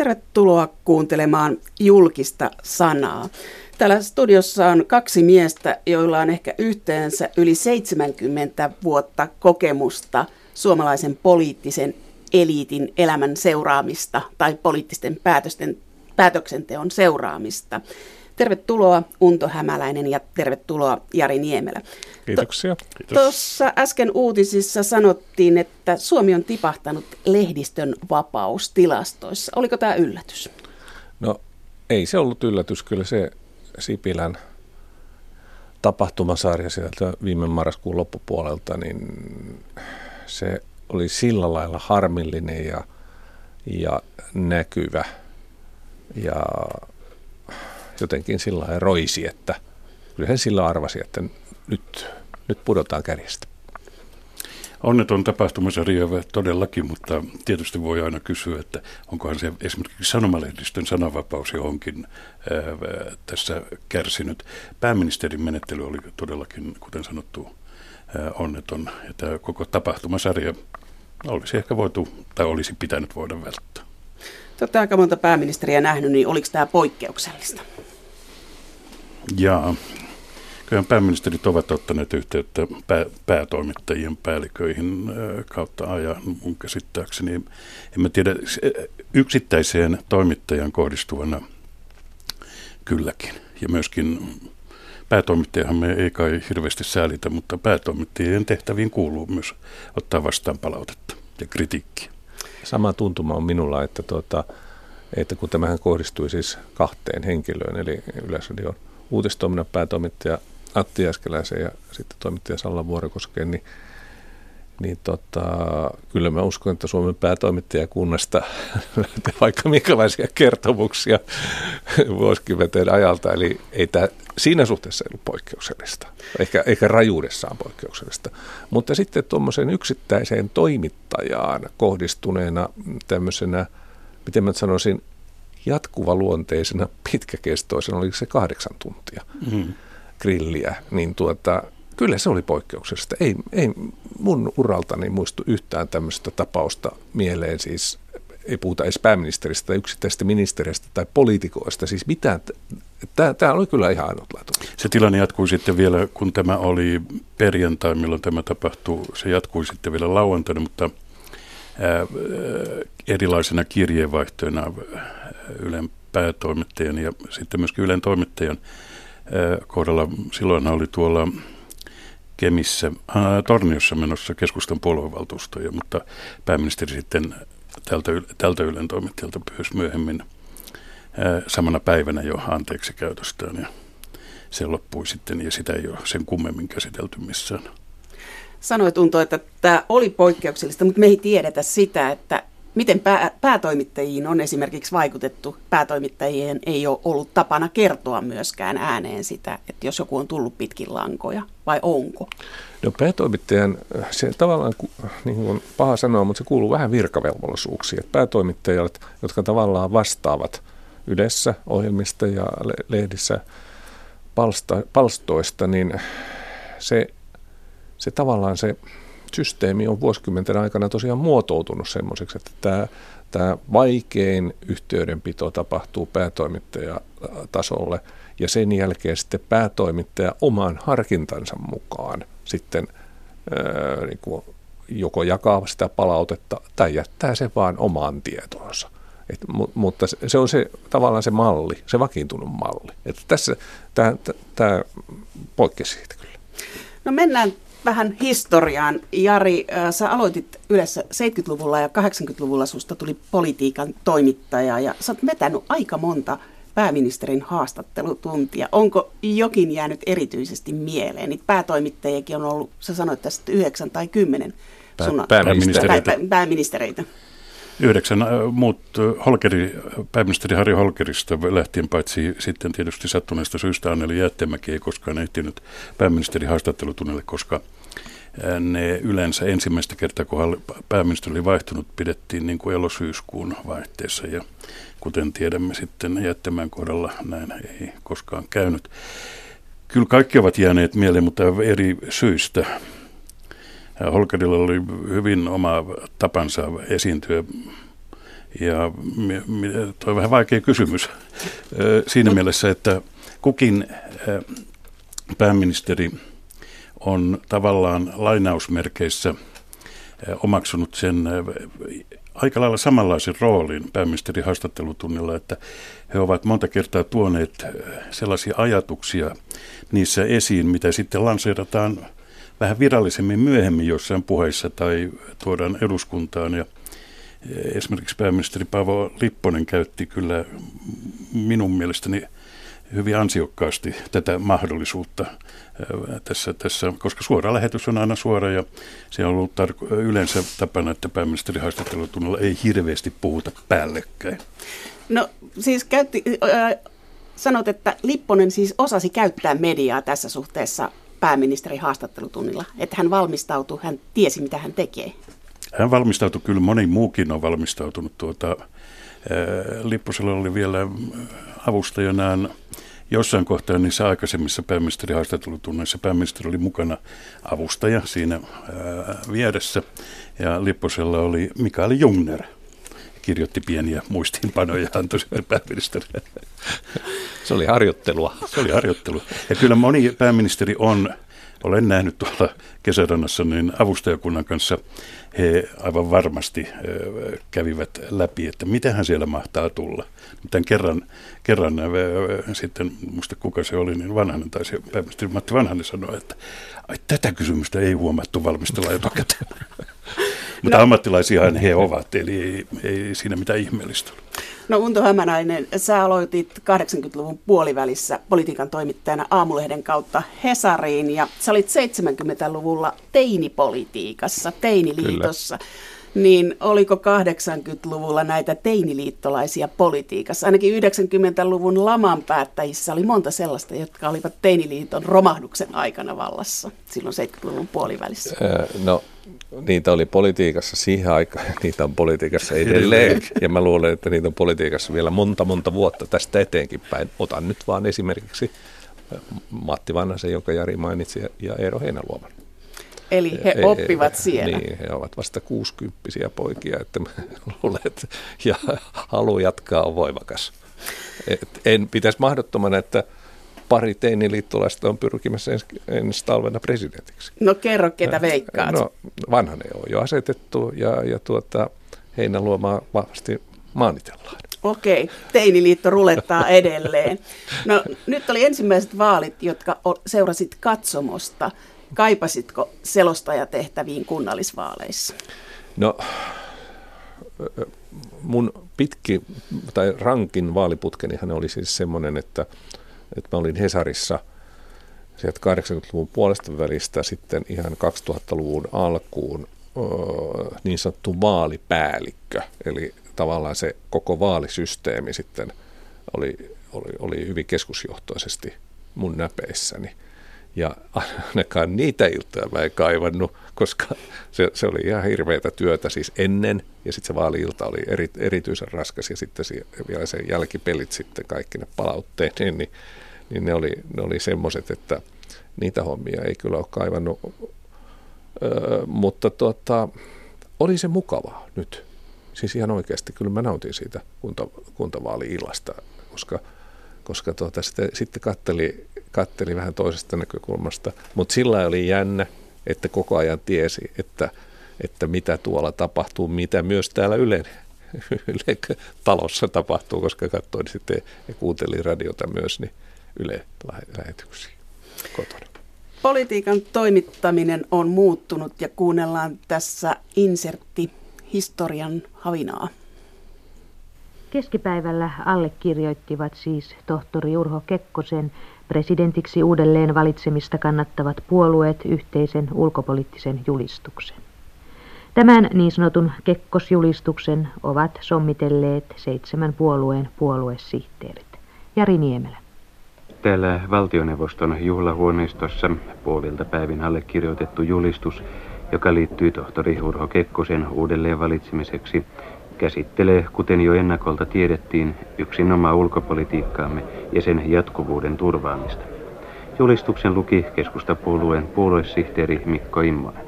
Tervetuloa kuuntelemaan julkista sanaa. Täällä studiossa on kaksi miestä, joilla on ehkä yhteensä yli 70 vuotta kokemusta suomalaisen poliittisen eliitin elämän seuraamista tai poliittisten päätösten, päätöksenteon seuraamista. Tervetuloa Unto Hämäläinen ja tervetuloa Jari Niemelä. Kiitoksia. Tuossa äsken uutisissa sanottiin, että Suomi on tipahtanut lehdistön vapaustilastoissa. Oliko tämä yllätys? No ei se ollut yllätys. Kyllä se Sipilän tapahtumasarja sieltä viime marraskuun loppupuolelta, niin se oli sillä lailla harmillinen ja, ja näkyvä ja jotenkin sillä lailla roisi, että kyllä hän sillä arvasi, että nyt, nyt pudotaan kärjestä. Onneton tapahtumasarja todellakin, mutta tietysti voi aina kysyä, että onkohan se esimerkiksi sanomalehdistön sananvapaus johonkin ää, tässä kärsinyt. Pääministerin menettely oli todellakin, kuten sanottu, ää, onneton. Ja tämä koko tapahtumasarja olisi ehkä voitu, tai olisi pitänyt voida välttää. Te olette aika monta pääministeriä nähnyt, niin oliko tämä poikkeuksellista? Ja kyllä pääministerit ovat ottaneet yhteyttä pää, päätoimittajien päälliköihin kautta ajan mun käsittääkseni. En mä tiedä, yksittäiseen toimittajan kohdistuvana kylläkin. Ja myöskin päätoimittajahan me ei kai hirveästi säälitä, mutta päätoimittajien tehtäviin kuuluu myös ottaa vastaan palautetta ja kritiikkiä. Sama tuntuma on minulla, että, tuota, että kun tämähän kohdistui siis kahteen henkilöön, eli Yleisradion uutistoiminnan päätoimittaja Atti Jäskeläisen ja sitten toimittaja Salla Vuorikoskeen, niin, niin tota, kyllä mä uskon, että Suomen päätoimittajakunnasta vaikka minkälaisia kertomuksia vuosikymmenteen ajalta. Eli ei tämä siinä suhteessa ollut poikkeuksellista, ehkä, ehkä rajuudessaan poikkeuksellista. Mutta sitten tuommoiseen yksittäiseen toimittajaan kohdistuneena tämmöisenä, miten mä sanoisin, jatkuvaluonteisena, pitkäkestoisena, oliko se kahdeksan tuntia mm. grilliä, niin tuota, kyllä se oli poikkeuksellista. Ei, ei mun uraltani muistu yhtään tämmöistä tapausta mieleen, siis ei puhuta edes pääministeristä tai yksittäisistä ministeristä tai poliitikoista, siis mitään. Tämä oli kyllä ihan ainutlaatuinen. Se tilanne jatkui sitten vielä, kun tämä oli perjantai, milloin tämä tapahtui, se jatkui sitten vielä lauantaina, mutta ää, erilaisena kirjeenvaihtoina Ylen päätoimittajan ja sitten myöskin Ylen toimittajan kohdalla. Silloin oli tuolla Kemissä, ää, Torniossa menossa keskustan puoluevaltuustoja, mutta pääministeri sitten tältä, tältä Ylen toimittajalta pyysi myöhemmin ää, samana päivänä jo anteeksi käytöstään ja se loppui sitten ja sitä ei ole sen kummemmin käsitelty missään. Sanoit Unto, että tämä oli poikkeuksellista, mutta me ei tiedetä sitä, että Miten pää, päätoimittajiin on esimerkiksi vaikutettu? Päätoimittajien ei ole ollut tapana kertoa myöskään ääneen sitä, että jos joku on tullut pitkin lankoja, vai onko? No päätoimittajan, se tavallaan, niin kuin paha sanoa, mutta se kuuluu vähän virkavelvollisuuksiin. Päätoimittajat, jotka tavallaan vastaavat yleensä ohjelmista ja lehdissä palsta, palstoista, niin se, se tavallaan se systeemi on vuosikymmenten aikana tosiaan muotoutunut semmoiseksi, että tämä, tämä vaikein yhteydenpito tapahtuu päätoimittajatasolle ja sen jälkeen sitten päätoimittaja oman harkintansa mukaan sitten ää, niin kuin joko jakaa sitä palautetta tai jättää se vaan omaan tietoonsa. Et, mutta se on se tavallaan se malli, se vakiintunut malli. Että tässä tämä poikkesi siitä kyllä. No mennään vähän historiaan. Jari, äh, sä aloitit yleensä 70-luvulla ja 80-luvulla susta tuli politiikan toimittaja ja sä oot vetänyt aika monta pääministerin haastattelutuntia. Onko jokin jäänyt erityisesti mieleen? Niitä päätoimittajiakin on ollut, sä sanoit tästä yhdeksän tai kymmenen Pää, pääministereitä. Pää, pääministereitä. Yhdeksän äh, muut äh, Holkeri, pääministeri Harri Holkerista lähtien paitsi sitten tietysti sattuneesta syystä Anneli Jättemäki ei koskaan ehtinyt pääministeri haastattelutunnille, koska äh, ne yleensä ensimmäistä kertaa, kun pääministeri oli vaihtunut, pidettiin niin kuin elosyyskuun vaihteessa ja kuten tiedämme sitten Jättemään kohdalla näin ei koskaan käynyt. Kyllä kaikki ovat jääneet mieleen, mutta eri syistä. Holkerilla oli hyvin oma tapansa esiintyä. Ja tuo on vähän vaikea kysymys. Siinä mielessä, että kukin pääministeri on tavallaan lainausmerkeissä omaksunut sen aika lailla samanlaisen roolin pääministerin haastattelutunnilla, että he ovat monta kertaa tuoneet sellaisia ajatuksia niissä esiin, mitä sitten lanseerataan vähän virallisemmin myöhemmin jossain puheissa tai tuodaan eduskuntaan. Ja esimerkiksi pääministeri Paavo Lipponen käytti kyllä minun mielestäni hyvin ansiokkaasti tätä mahdollisuutta tässä, tässä, koska suora lähetys on aina suora ja se on ollut tarko- yleensä tapana, että pääministeri haastattelutunnilla ei hirveästi puhuta päällekkäin. No siis käytti, äh, sanot, että Lipponen siis osasi käyttää mediaa tässä suhteessa pääministeri haastattelutunnilla, että hän valmistautui, hän tiesi mitä hän tekee. Hän valmistautui, kyllä moni muukin on valmistautunut. Tuota, Lipposella oli vielä avustajanaan jossain kohtaa niissä aikaisemmissa pääministerihaastattelutunneissa pääministeri oli mukana avustaja siinä ää, vieressä ja Lipposella oli Mikael Jungner kirjoitti pieniä muistiinpanoja ja antoi sitten pääministerille. Se oli harjoittelua. Se oli harjoittelua. Ja kyllä moni pääministeri on, olen nähnyt tuolla kesärannassa, niin avustajakunnan kanssa he aivan varmasti kävivät läpi, että mitähän siellä mahtaa tulla. Mutta kerran, kerran sitten, muista kuka se oli, niin Vanhanen taisi, pääministeri Matti Vanhanen sanoi, että ai, tätä kysymystä ei huomattu valmistella etukäteen. Mutta no. ammattilaisiahan he ovat, eli ei, ei siinä mitään ihmeellistä ole. No Unto Hämäläinen, sä aloitit 80-luvun puolivälissä politiikan toimittajana Aamulehden kautta Hesariin ja sä olit 70-luvulla teinipolitiikassa, teiniliitossa. Kyllä niin oliko 80-luvulla näitä teiniliittolaisia politiikassa? Ainakin 90-luvun laman päättäjissä oli monta sellaista, jotka olivat teiniliiton romahduksen aikana vallassa silloin 70-luvun puolivälissä. No niitä oli politiikassa siihen aikaan niitä on politiikassa edelleen. Ja mä luulen, että niitä on politiikassa vielä monta monta vuotta tästä eteenkin päin. Otan nyt vaan esimerkiksi Matti Vanhasen, jonka Jari mainitsi, ja Eero Heinäluoman. Eli he oppivat siellä. Niin, he ovat vasta kuusikymppisiä poikia, että mä luulen, että ja halu jatkaa on voimakas. Et en pitäisi mahdottomana, että pari teiniliittolaista on pyrkimässä ens, ensi talvena presidentiksi. No kerro, ketä veikkaat. No vanhanen on jo asetettu ja, ja tuota, Heinäluomaa vahvasti maanitellaan. Okei, teiniliitto rulettaa edelleen. No nyt oli ensimmäiset vaalit, jotka seurasit katsomosta. Kaipasitko selostajatehtäviin kunnallisvaaleissa? No mun pitki tai rankin vaaliputkenihan oli siis semmoinen, että, että mä olin Hesarissa sieltä 80-luvun puolesta välistä sitten ihan 2000-luvun alkuun niin sanottu vaalipäällikkö. Eli tavallaan se koko vaalisysteemi sitten oli, oli, oli hyvin keskusjohtoisesti mun näpeissäni. Ja ainakaan niitä iltoja mä en kaivannut, koska se, se oli ihan hirveätä työtä siis ennen, ja sitten se vaali-ilta oli eri, erityisen raskas, ja sitten se, vielä se jälkipelit sitten, kaikki ne palautteet, niin, niin, niin ne oli, ne oli semmoiset, että niitä hommia ei kyllä ole kaivannut. Öö, mutta tota, oli se mukavaa nyt. Siis ihan oikeasti, kyllä mä nautin siitä kunta, kuntavaali-illasta, koska, koska tuota, sitten, sitten katteli katteli vähän toisesta näkökulmasta, mutta sillä oli jännä, että koko ajan tiesi, että, että mitä tuolla tapahtuu, mitä myös täällä Yle, Yle talossa tapahtuu, koska katsoin sitten ja kuuntelin radiota myös, niin Yle lähetyksiä kotona. Politiikan toimittaminen on muuttunut ja kuunnellaan tässä insertti historian havinaa. Keskipäivällä allekirjoittivat siis tohtori Urho Kekkosen presidentiksi uudelleen valitsemista kannattavat puolueet yhteisen ulkopoliittisen julistuksen. Tämän niin sanotun kekkosjulistuksen ovat sommitelleet seitsemän puolueen puoluesihteerit. Jari Niemelä. Täällä valtioneuvoston juhlahuoneistossa puolilta päivin allekirjoitettu julistus, joka liittyy tohtori Urho Kekkosen uudelleen valitsemiseksi, käsittelee, kuten jo ennakolta tiedettiin, yksinomaan ulkopolitiikkaamme ja sen jatkuvuuden turvaamista. Julistuksen luki keskustapuolueen puoluesihteeri Mikko Immonen.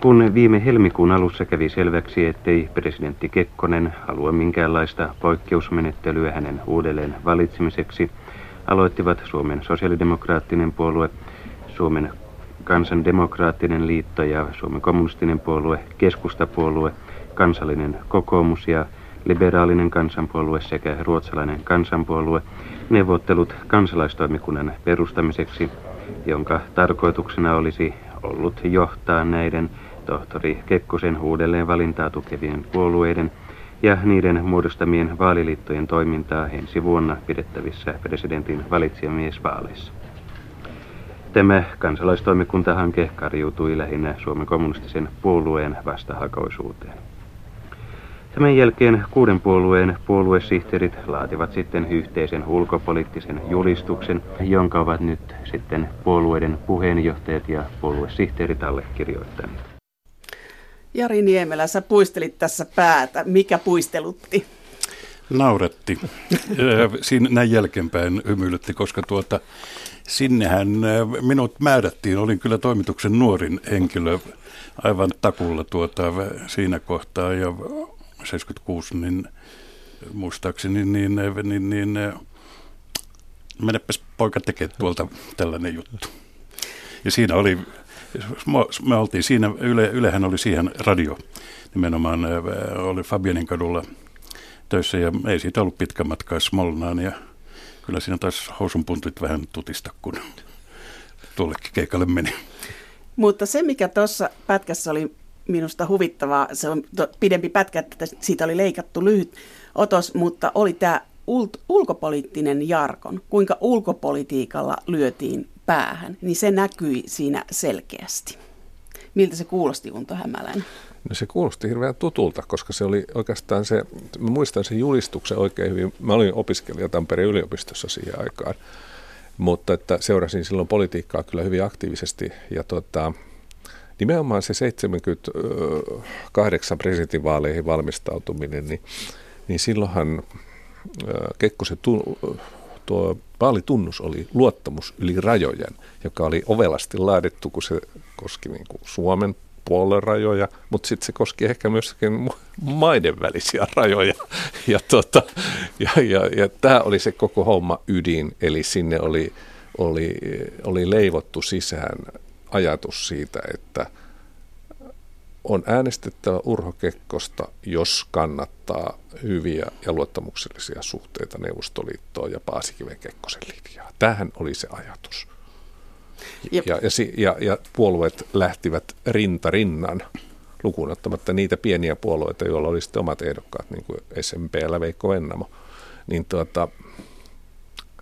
Kun viime helmikuun alussa kävi selväksi, ettei presidentti Kekkonen halua minkäänlaista poikkeusmenettelyä hänen uudelleen valitsemiseksi, aloittivat Suomen sosiaalidemokraattinen puolue, Suomen kansandemokraattinen liitto ja Suomen kommunistinen puolue, keskustapuolue, kansallinen kokoomus ja liberaalinen kansanpuolue sekä ruotsalainen kansanpuolue neuvottelut kansalaistoimikunnan perustamiseksi, jonka tarkoituksena olisi ollut johtaa näiden tohtori Kekkosen uudelleen valintaa tukevien puolueiden ja niiden muodostamien vaaliliittojen toimintaa ensi vuonna pidettävissä presidentin valitsijamiesvaaleissa. Tämä kansalaistoimikuntahanke karjuutui lähinnä Suomen kommunistisen puolueen vastahakoisuuteen. Tämän jälkeen kuuden puolueen puoluesihteerit laativat sitten yhteisen ulkopoliittisen julistuksen, jonka ovat nyt sitten puolueiden puheenjohtajat ja puoluesihteerit allekirjoittaneet. Jari Niemelä, sä puistelit tässä päätä. Mikä puistelutti? Nauretti. Siinä näin jälkeenpäin hymyilytti, koska tuota, sinnehän minut määrättiin. Olin kyllä toimituksen nuorin henkilö aivan takulla tuota, siinä kohtaa ja 76, niin muistaakseni, niin, niin, niin, niin menepäs poika tekee tuolta tällainen juttu. Ja siinä oli, me oltiin siinä, Yle, Ylehän oli siihen radio, nimenomaan oli Fabianin kadulla töissä ja ei siitä ollut pitkä matka Smolnaan ja kyllä siinä taas housunpuntit vähän tutista, kun tuollekin keikalle meni. Mutta se, mikä tuossa pätkässä oli minusta huvittavaa. Se on pidempi pätkä, että siitä oli leikattu lyhyt otos, mutta oli tämä ul- ulkopoliittinen jarkon, kuinka ulkopolitiikalla lyötiin päähän, niin se näkyi siinä selkeästi. Miltä se kuulosti Unto Hämäläinen? No se kuulosti hirveän tutulta, koska se oli oikeastaan se, mä muistan sen julistuksen oikein hyvin. Mä olin opiskelija Tampereen yliopistossa siihen aikaan, mutta että seurasin silloin politiikkaa kyllä hyvin aktiivisesti ja tota, nimenomaan se 78 presidentinvaaleihin valmistautuminen, niin, niin silloinhan Kekkosen tu, tuo vaalitunnus oli luottamus yli rajojen, joka oli ovelasti laadittu, kun se koski niin kuin Suomen puolen rajoja, mutta sitten se koski ehkä myöskin maiden välisiä rajoja. Ja, tota, ja, ja, ja tämä oli se koko homma ydin, eli sinne oli, oli, oli leivottu sisään ajatus siitä, että on äänestettävä Urho Kekkosta, jos kannattaa hyviä ja luottamuksellisia suhteita Neuvostoliittoon ja Paasikiven Kekkosen linjaa. Tähän oli se ajatus. Ja, ja, ja, ja puolueet lähtivät rinta rinnan lukuun ottamatta niitä pieniä puolueita, joilla oli sitten omat ehdokkaat, niin kuin SMPllä Veikko Vennamo, niin tuota,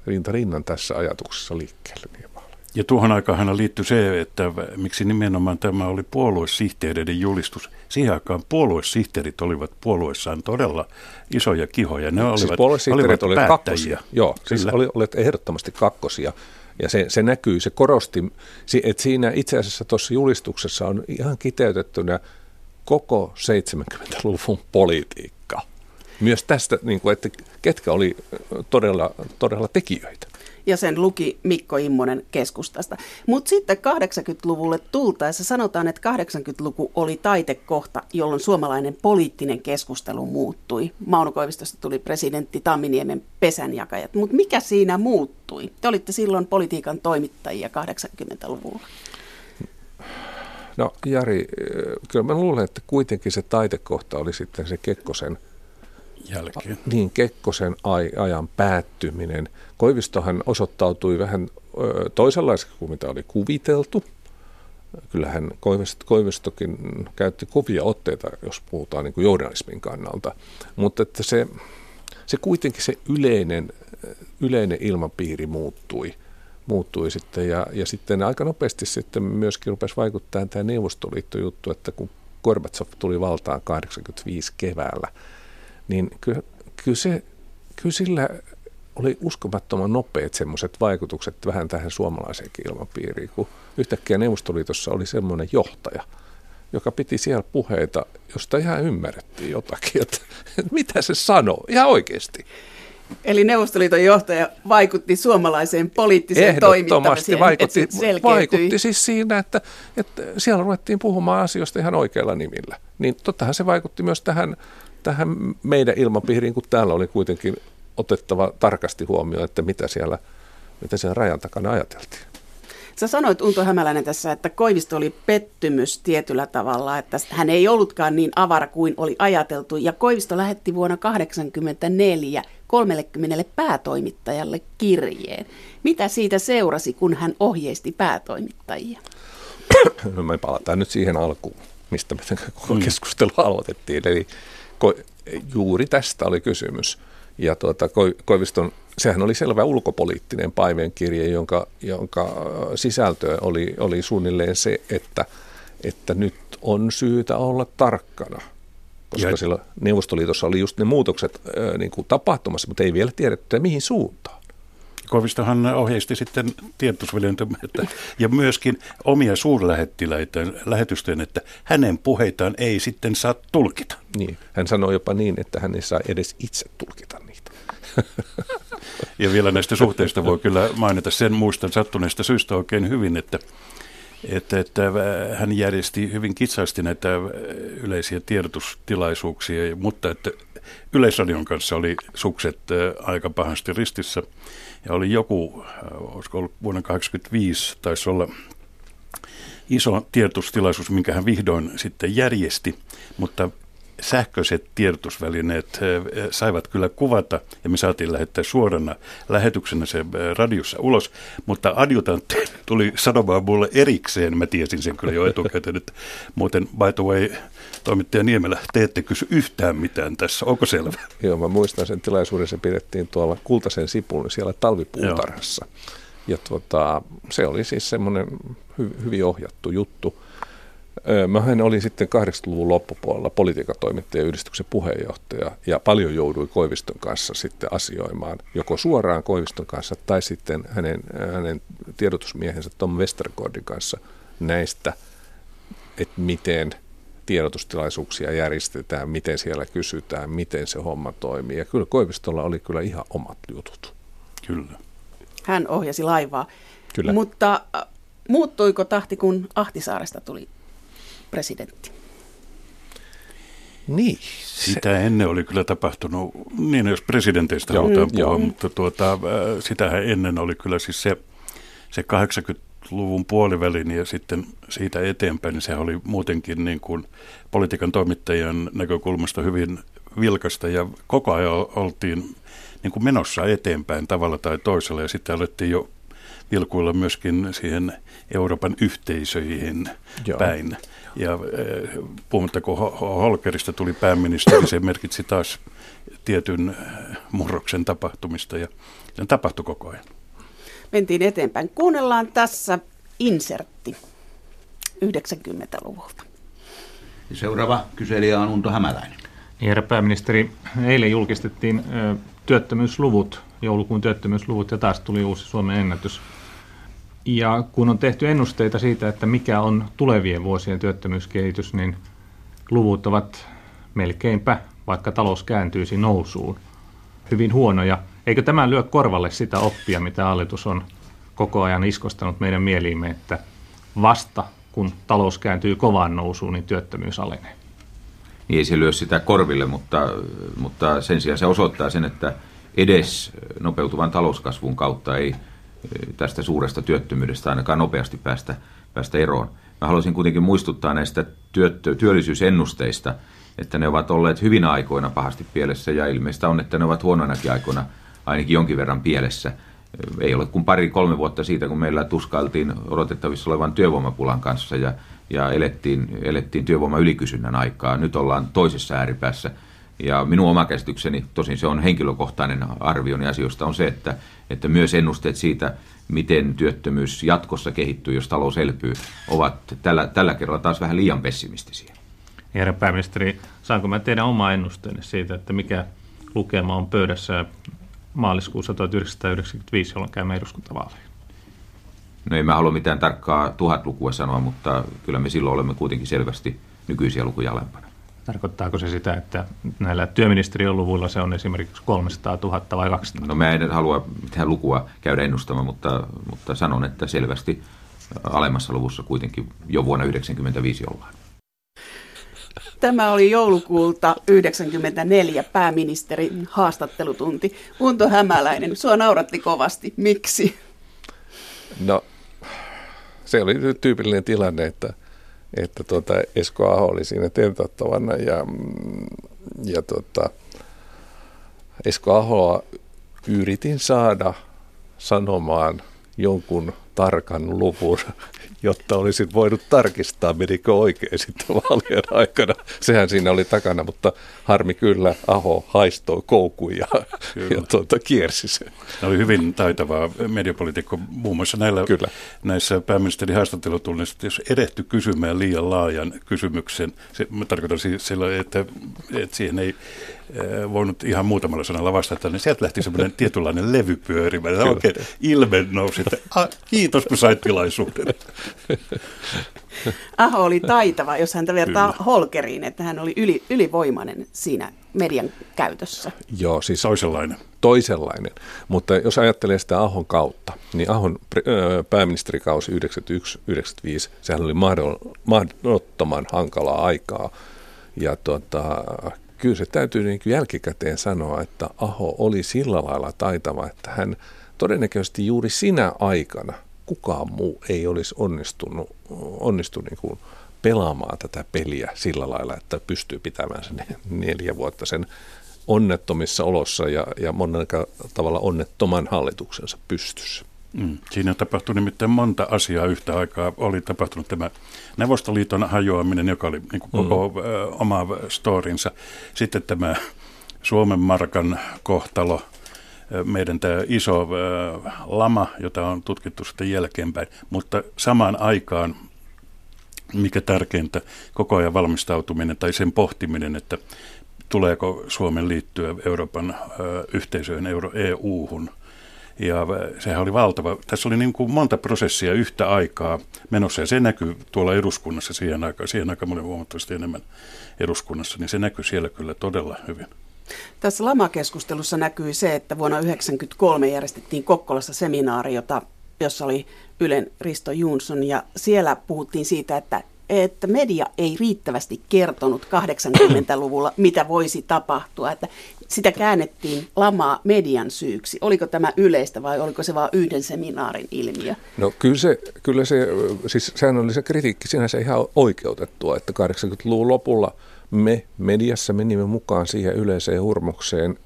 rinta rinnan tässä ajatuksessa liikkeelle. Ja tuohon aikaan liittyi se, että miksi nimenomaan tämä oli puoluesihteereiden julistus. Siihen aikaan puoluesihteerit olivat puolueessaan todella isoja kihoja. Ne siis olivat, puoluesihteerit olivat, olivat kakkosia. Joo, siis oli, olet ehdottomasti kakkosia. Ja se, se näkyy, se korosti, että siinä itse asiassa tuossa julistuksessa on ihan kiteytettynä koko 70-luvun politiikka. Myös tästä, niin kuin, että ketkä oli todella, todella tekijöitä ja sen luki Mikko Immonen keskustasta. Mutta sitten 80-luvulle tultaessa sanotaan, että 80-luku oli taitekohta, jolloin suomalainen poliittinen keskustelu muuttui. Mauno Koivistosta tuli presidentti Tamminiemen pesänjakajat. Mutta mikä siinä muuttui? Te olitte silloin politiikan toimittajia 80-luvulla. No Jari, kyllä mä luulen, että kuitenkin se taitekohta oli sitten se Kekkosen jälkeen. Niin, Kekkosen ajan päättyminen. Koivistohan osoittautui vähän toisenlaiseksi kuin mitä oli kuviteltu. Kyllähän Koivistokin käytti kovia otteita, jos puhutaan niin kuin journalismin kannalta. Mutta että se, se kuitenkin se yleinen, yleinen ilmapiiri muuttui muuttui sitten ja, ja sitten aika nopeasti sitten myöskin rupesi vaikuttaa tämä Neuvostoliitto-juttu, että kun Gorbatsov tuli valtaan 85 keväällä, niin kyllä, kyllä, se, kyllä sillä oli uskomattoman nopeat semmoiset vaikutukset vähän tähän suomalaiseenkin ilmapiiriin, kun yhtäkkiä Neuvostoliitossa oli semmoinen johtaja, joka piti siellä puheita, josta ihan ymmärrettiin jotakin, että, että mitä se sanoo, ihan oikeasti. Eli Neuvostoliiton johtaja vaikutti suomalaiseen poliittiseen toimintaan. Vaikutti, vaikutti siis siinä, että, että siellä ruvettiin puhumaan asioista ihan oikeilla nimillä. Niin tottahan se vaikutti myös tähän, tähän meidän ilmapiiriin, kun täällä oli kuitenkin otettava tarkasti huomioon, että mitä siellä, mitä siellä rajan takana ajateltiin. Sä sanoit Unto Hämäläinen tässä, että Koivisto oli pettymys tietyllä tavalla, että hän ei ollutkaan niin avara kuin oli ajateltu. Ja Koivisto lähetti vuonna 1984 30 päätoimittajalle kirjeen. Mitä siitä seurasi, kun hän ohjeisti päätoimittajia? No me palataan nyt siihen alkuun, mistä me koko mm. keskustelu aloitettiin. Eli ko- juuri tästä oli kysymys. Ja tuota, Koiviston sehän oli selvä ulkopoliittinen paimenkirje, jonka, jonka sisältö oli, oli suunnilleen se, että, että nyt on syytä olla tarkkana. Koska ja... siellä Neuvostoliitossa oli just ne muutokset äh, niin kuin tapahtumassa, mutta ei vielä tiedetty, mihin suuntaan. Koivistohan ohjeisti sitten tiedotusvälineitä ja myöskin omia suurlähettiläitä lähetysten, että hänen puheitaan ei sitten saa tulkita. Niin, hän sanoi jopa niin, että hän ei saa edes itse tulkita. Ja vielä näistä suhteista voi kyllä mainita sen muistan sattuneesta syystä oikein hyvin, että, että, että hän järjesti hyvin kitsaasti näitä yleisiä tiedotustilaisuuksia, mutta että Yleisradion kanssa oli sukset aika pahasti ristissä. Ja oli joku, olisiko ollut vuonna 1985, taisi olla iso tiedotustilaisuus, minkä hän vihdoin sitten järjesti, mutta sähköiset tiedotusvälineet saivat kyllä kuvata, ja me saatiin lähettää suorana lähetyksenä se radiossa ulos, mutta adjutantti tuli sanomaan mulle erikseen, mä tiesin sen kyllä jo etukäteen, että muuten by the way, toimittaja Niemelä, te ette kysy yhtään mitään tässä, onko selvä? Joo, mä muistan sen tilaisuuden, se pidettiin tuolla Kultasen sipun siellä talvipuutarhassa. Joo. Ja tuota, se oli siis semmoinen hy- hyvin ohjattu juttu. Mähän olin sitten 80-luvun loppupuolella politiikatoimittajayhdistyksen puheenjohtaja ja paljon jouduin Koiviston kanssa sitten asioimaan, joko suoraan Koiviston kanssa tai sitten hänen, hänen tiedotusmiehensä Tom Westergordin kanssa näistä, että miten tiedotustilaisuuksia järjestetään, miten siellä kysytään, miten se homma toimii. Ja kyllä Koivistolla oli kyllä ihan omat jutut. Kyllä. Hän ohjasi laivaa. Kyllä. Mutta muuttuiko tahti, kun Ahtisaaresta tuli presidentti. Niin. Sitä ennen oli kyllä tapahtunut, niin jos presidenteistä joo, halutaan puhua, joo. mutta tuota, äh, sitähän ennen oli kyllä siis se, se 80-luvun puolivälin ja sitten siitä eteenpäin, niin se oli muutenkin niin kuin politiikan toimittajien näkökulmasta hyvin vilkasta ja koko ajan oltiin niin kuin menossa eteenpäin tavalla tai toisella ja sitten alettiin jo vilkuilla myöskin siihen Euroopan yhteisöihin Joo. päin. Ja eh, puhumattakaan Holkerista tuli pääministeri, se merkitsi taas tietyn eh, murroksen tapahtumista ja se tapahtui koko ajan. Mentiin eteenpäin. Kuunnellaan tässä insertti 90-luvulta. Seuraava kyselijä on Unto Hämäläinen. Niin, herra pääministeri, eilen julkistettiin työttömyysluvut, joulukuun työttömyysluvut, ja taas tuli uusi Suomen ennätys. Ja kun on tehty ennusteita siitä, että mikä on tulevien vuosien työttömyyskehitys, niin luvut ovat melkeinpä, vaikka talous kääntyisi nousuun, hyvin huonoja. Eikö tämä lyö korvalle sitä oppia, mitä hallitus on koko ajan iskostanut meidän mieliimme, että vasta kun talous kääntyy kovaan nousuun, niin työttömyys alenee? Niin ei se lyö sitä korville, mutta, mutta sen sijaan se osoittaa sen, että edes nopeutuvan talouskasvun kautta ei tästä suuresta työttömyydestä ainakaan nopeasti päästä, päästä eroon. Mä haluaisin kuitenkin muistuttaa näistä työttö, työllisyysennusteista, että ne ovat olleet hyvin aikoina pahasti pielessä ja ilmeistä on, että ne ovat huonoinakin aikoina ainakin jonkin verran pielessä. Ei ole kuin pari-kolme vuotta siitä, kun meillä tuskailtiin odotettavissa olevan työvoimapulan kanssa ja, ja elettiin, elettiin työvoiman ylikysynnän aikaa. Nyt ollaan toisessa ääripäässä – ja minun oma käsitykseni, tosin se on henkilökohtainen arvioni asioista, on se, että, että myös ennusteet siitä, miten työttömyys jatkossa kehittyy, jos talous elpyy, ovat tällä, tällä kerralla taas vähän liian pessimistisiä. Herra pääministeri, saanko mä tehdä oma ennusteeni siitä, että mikä lukema on pöydässä maaliskuussa 1995, jolloin käymme eduskuntavaaleja? No ei mä halua mitään tarkkaa tuhatlukua sanoa, mutta kyllä me silloin olemme kuitenkin selvästi nykyisiä lukuja alempana. Tarkoittaako se sitä, että näillä työministeriön luvuilla se on esimerkiksi 300 000 vai 200 000? No mä en halua mitään lukua käydä ennustamaan, mutta, mutta sanon, että selvästi alemmassa luvussa kuitenkin jo vuonna 1995 ollaan. Tämä oli joulukuulta 1994 pääministeri haastattelutunti. Unto Hämäläinen, sua nauratti kovasti. Miksi? No, se oli tyypillinen tilanne, että, että tuota Esko Aho oli siinä tentattavana ja, ja tuota, Esko Ahoa yritin saada sanomaan jonkun tarkan luvun jotta olisin voinut tarkistaa, menikö oikein sitten vaalien aikana. Sehän siinä oli takana, mutta harmi kyllä, Aho haistoi koukun ja, ja tuota, kiersi sen. Tämä oli hyvin taitavaa mediapolitiikko muun muassa näillä, kyllä. näissä pääministerin haastattelutunnissa, jos erehty kysymään liian laajan kysymyksen, se, mä tarkoitan siis sillä, että, että siihen ei voinut ihan muutamalla sanalla vastata, niin sieltä lähti semmoinen tietynlainen levy pyörimään. Oikein ilme nousi, että kiitos kun sait tilaisuuden. Aho oli taitava, jos häntä vertaa Kyllä. Holkeriin, että hän oli yli, ylivoimainen siinä median käytössä. Joo, siis toisenlainen. Toisenlainen, mutta jos ajattelee sitä Ahon kautta, niin Ahon pääministerikausi 91-95, sehän oli mahdottoman hankalaa aikaa. Ja tuota, kyllä se täytyy niin kuin jälkikäteen sanoa, että Aho oli sillä lailla taitava, että hän todennäköisesti juuri sinä aikana kukaan muu ei olisi onnistunut, onnistunut niin kuin pelaamaan tätä peliä sillä lailla, että pystyy pitämään sen neljä vuotta sen onnettomissa olossa ja, ja monella tavalla onnettoman hallituksensa pystyssä. Mm. Siinä tapahtui nimittäin monta asiaa yhtä aikaa. Oli tapahtunut tämä Neuvostoliiton hajoaminen, joka oli niin kuin koko mm. ö, oma storinsa. Sitten tämä Suomen markan kohtalo, meidän tämä iso ö, lama, jota on tutkittu sitten jälkeenpäin. Mutta samaan aikaan, mikä tärkeintä, koko ajan valmistautuminen tai sen pohtiminen, että tuleeko Suomen liittyä Euroopan ö, yhteisöön, euro, EU-hun – ja sehän oli valtava. Tässä oli niin kuin monta prosessia yhtä aikaa menossa ja se näkyy tuolla eduskunnassa siihen aikaan. Siihen aikaan oli huomattavasti enemmän eduskunnassa, niin se näkyy siellä kyllä todella hyvin. Tässä lamakeskustelussa näkyy se, että vuonna 1993 järjestettiin Kokkolassa seminaari, jota, jossa oli Ylen Risto Jonsson ja siellä puhuttiin siitä, että että media ei riittävästi kertonut 80-luvulla, mitä voisi tapahtua. Että sitä käännettiin lamaa median syyksi. Oliko tämä yleistä vai oliko se vain yhden seminaarin ilmiö? No kyllä se, kyllä se siis se kritiikki sinänsä ihan oikeutettua, että 80-luvun lopulla me mediassa menimme mukaan siihen yleiseen hurmokseen